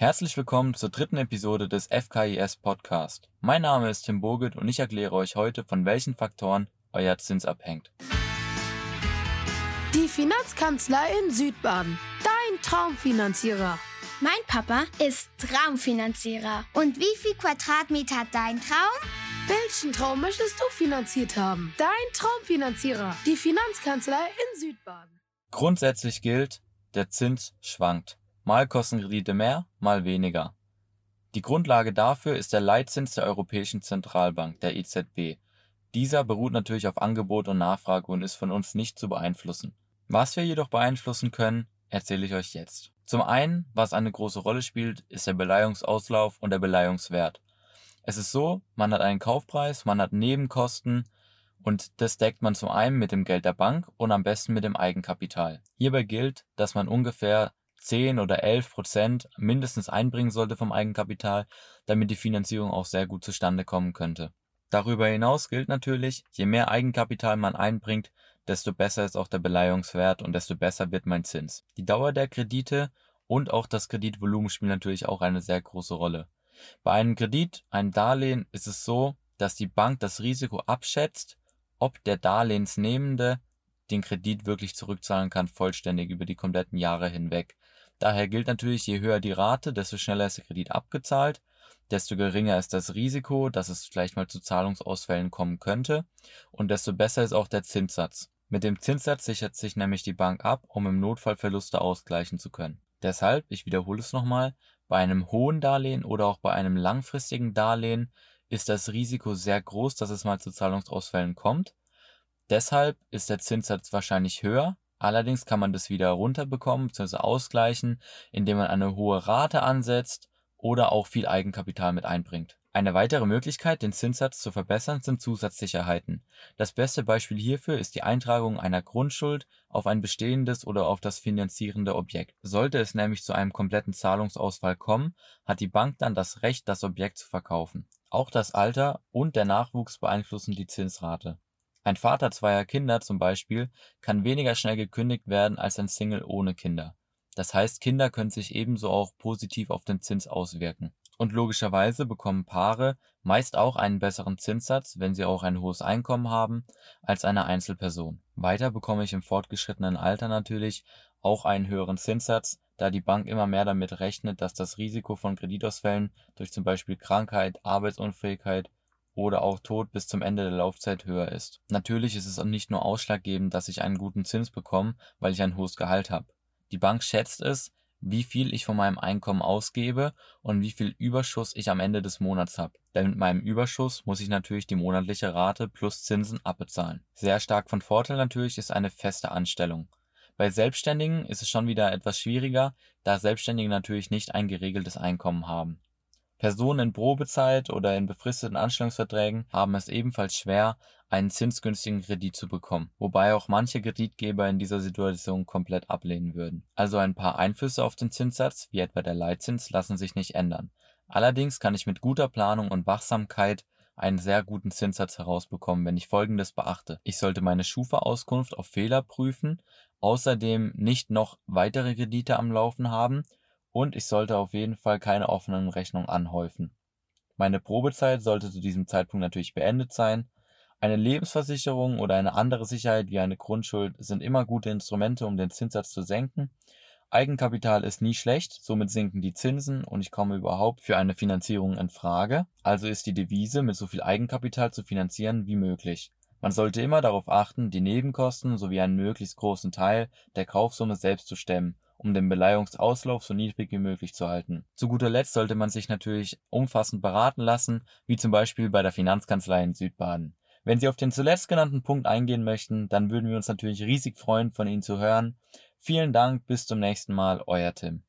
Herzlich willkommen zur dritten Episode des FKIS Podcast. Mein Name ist Tim Boget und ich erkläre euch heute, von welchen Faktoren euer Zins abhängt. Die Finanzkanzlei in Südbaden. Dein Traumfinanzierer. Mein Papa ist Traumfinanzierer. Und wie viel Quadratmeter hat dein Traum? Welchen Traum möchtest du finanziert haben? Dein Traumfinanzierer. Die Finanzkanzlei in Südbaden. Grundsätzlich gilt, der Zins schwankt. Mal kosten Kredite mehr, mal weniger. Die Grundlage dafür ist der Leitzins der Europäischen Zentralbank, der EZB. Dieser beruht natürlich auf Angebot und Nachfrage und ist von uns nicht zu beeinflussen. Was wir jedoch beeinflussen können, erzähle ich euch jetzt. Zum einen, was eine große Rolle spielt, ist der Beleihungsauslauf und der Beleihungswert. Es ist so, man hat einen Kaufpreis, man hat Nebenkosten und das deckt man zum einen mit dem Geld der Bank und am besten mit dem Eigenkapital. Hierbei gilt, dass man ungefähr 10 oder 11 Prozent mindestens einbringen sollte vom Eigenkapital, damit die Finanzierung auch sehr gut zustande kommen könnte. Darüber hinaus gilt natürlich, je mehr Eigenkapital man einbringt, desto besser ist auch der Beleihungswert und desto besser wird mein Zins. Die Dauer der Kredite und auch das Kreditvolumen spielen natürlich auch eine sehr große Rolle. Bei einem Kredit, einem Darlehen, ist es so, dass die Bank das Risiko abschätzt, ob der Darlehensnehmende den Kredit wirklich zurückzahlen kann, vollständig über die kompletten Jahre hinweg. Daher gilt natürlich, je höher die Rate, desto schneller ist der Kredit abgezahlt, desto geringer ist das Risiko, dass es vielleicht mal zu Zahlungsausfällen kommen könnte und desto besser ist auch der Zinssatz. Mit dem Zinssatz sichert sich nämlich die Bank ab, um im Notfall Verluste ausgleichen zu können. Deshalb, ich wiederhole es nochmal, bei einem hohen Darlehen oder auch bei einem langfristigen Darlehen ist das Risiko sehr groß, dass es mal zu Zahlungsausfällen kommt. Deshalb ist der Zinssatz wahrscheinlich höher, Allerdings kann man das wieder runterbekommen bzw. ausgleichen, indem man eine hohe Rate ansetzt oder auch viel Eigenkapital mit einbringt. Eine weitere Möglichkeit, den Zinssatz zu verbessern, sind Zusatzsicherheiten. Das beste Beispiel hierfür ist die Eintragung einer Grundschuld auf ein bestehendes oder auf das finanzierende Objekt. Sollte es nämlich zu einem kompletten Zahlungsausfall kommen, hat die Bank dann das Recht, das Objekt zu verkaufen. Auch das Alter und der Nachwuchs beeinflussen die Zinsrate. Ein Vater zweier Kinder zum Beispiel kann weniger schnell gekündigt werden als ein Single ohne Kinder. Das heißt, Kinder können sich ebenso auch positiv auf den Zins auswirken. Und logischerweise bekommen Paare meist auch einen besseren Zinssatz, wenn sie auch ein hohes Einkommen haben, als eine Einzelperson. Weiter bekomme ich im fortgeschrittenen Alter natürlich auch einen höheren Zinssatz, da die Bank immer mehr damit rechnet, dass das Risiko von Kreditausfällen durch zum Beispiel Krankheit, Arbeitsunfähigkeit oder auch Tod bis zum Ende der Laufzeit höher ist. Natürlich ist es nicht nur ausschlaggebend, dass ich einen guten Zins bekomme, weil ich ein hohes Gehalt habe. Die Bank schätzt es, wie viel ich von meinem Einkommen ausgebe und wie viel Überschuss ich am Ende des Monats habe. Denn mit meinem Überschuss muss ich natürlich die monatliche Rate plus Zinsen abbezahlen. Sehr stark von Vorteil natürlich ist eine feste Anstellung. Bei Selbstständigen ist es schon wieder etwas schwieriger, da Selbstständige natürlich nicht ein geregeltes Einkommen haben. Personen in Probezeit oder in befristeten Anstellungsverträgen haben es ebenfalls schwer, einen zinsgünstigen Kredit zu bekommen, wobei auch manche Kreditgeber in dieser Situation komplett ablehnen würden. Also ein paar Einflüsse auf den Zinssatz, wie etwa der Leitzins, lassen sich nicht ändern. Allerdings kann ich mit guter Planung und Wachsamkeit einen sehr guten Zinssatz herausbekommen, wenn ich Folgendes beachte. Ich sollte meine Schufa-Auskunft auf Fehler prüfen, außerdem nicht noch weitere Kredite am Laufen haben und ich sollte auf jeden Fall keine offenen Rechnungen anhäufen. Meine Probezeit sollte zu diesem Zeitpunkt natürlich beendet sein. Eine Lebensversicherung oder eine andere Sicherheit wie eine Grundschuld sind immer gute Instrumente, um den Zinssatz zu senken. Eigenkapital ist nie schlecht, somit sinken die Zinsen und ich komme überhaupt für eine Finanzierung in Frage. Also ist die Devise, mit so viel Eigenkapital zu finanzieren wie möglich. Man sollte immer darauf achten, die Nebenkosten sowie einen möglichst großen Teil der Kaufsumme selbst zu stemmen um den Beleihungsauslauf so niedrig wie möglich zu halten. Zu guter Letzt sollte man sich natürlich umfassend beraten lassen, wie zum Beispiel bei der Finanzkanzlei in Südbaden. Wenn Sie auf den zuletzt genannten Punkt eingehen möchten, dann würden wir uns natürlich riesig freuen, von Ihnen zu hören. Vielen Dank, bis zum nächsten Mal, euer Tim.